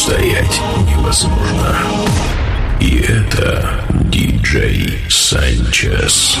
устоять невозможно. И это диджей Санчес.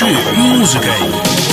души музыкой.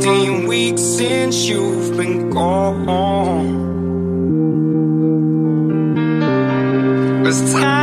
16 weeks since you've been gone. As time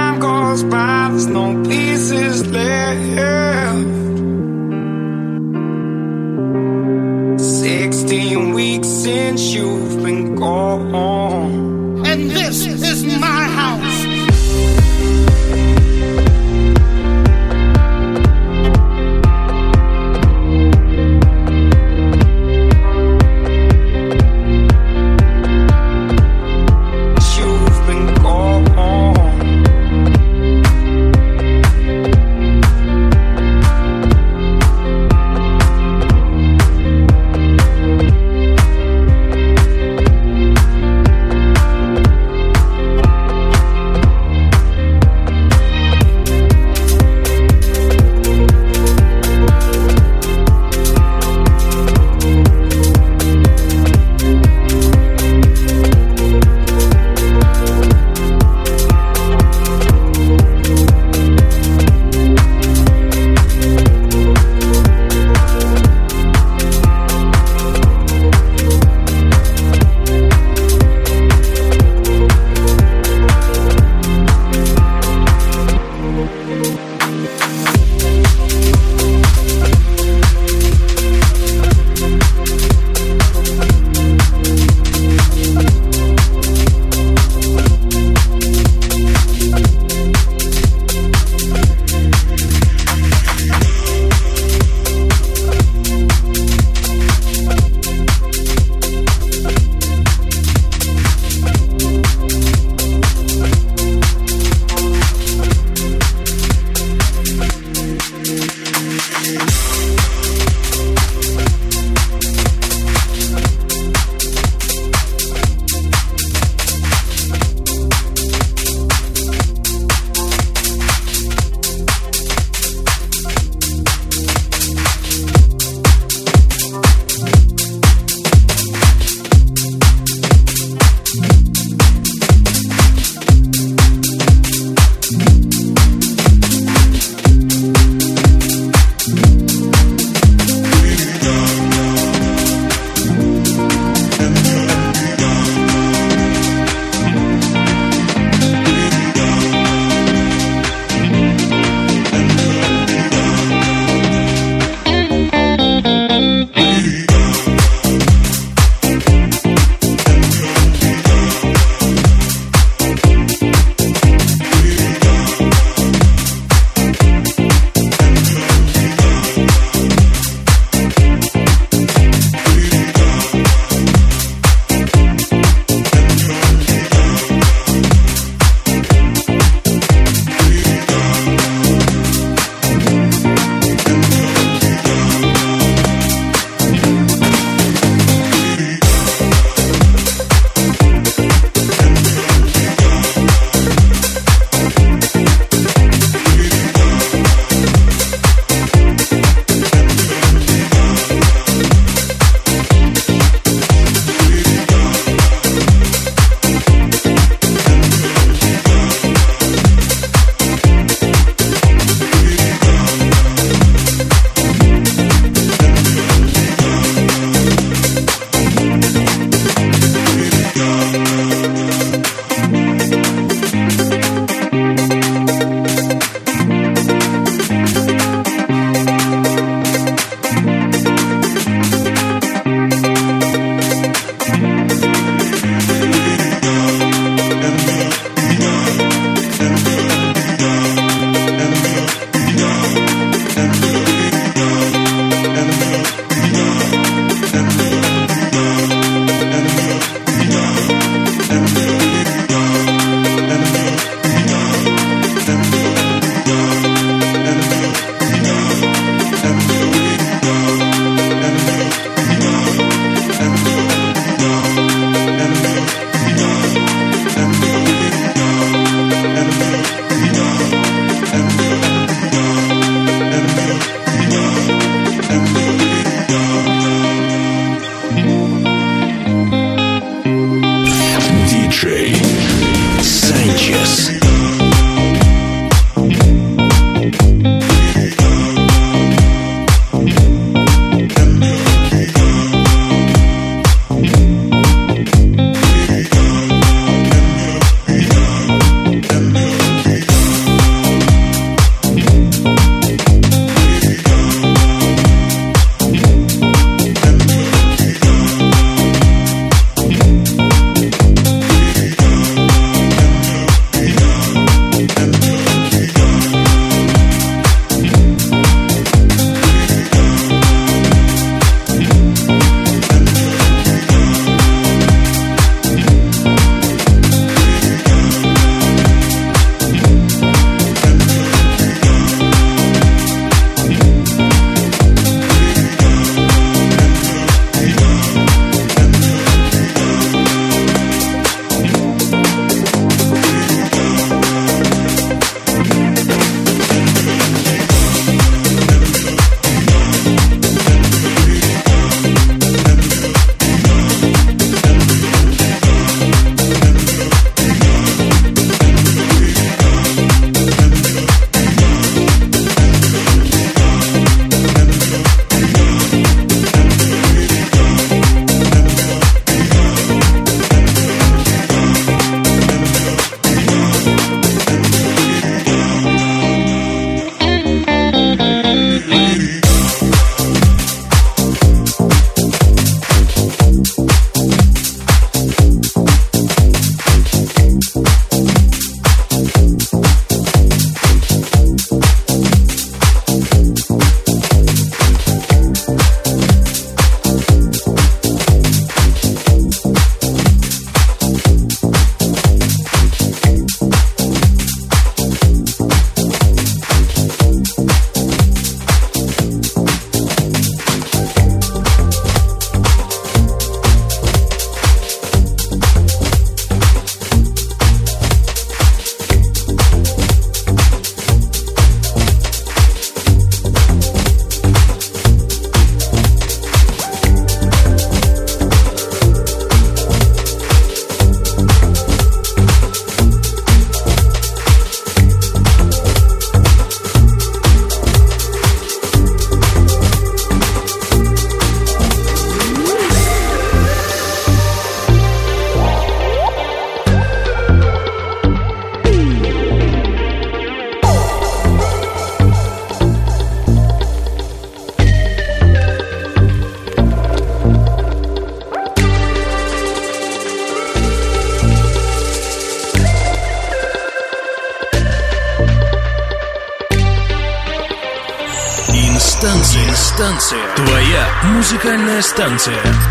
Jóvenes Dancer.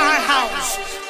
my house.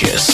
Sanchez.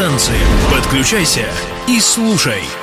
Инстанция. Подключайся и слушай.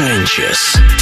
Sanchez.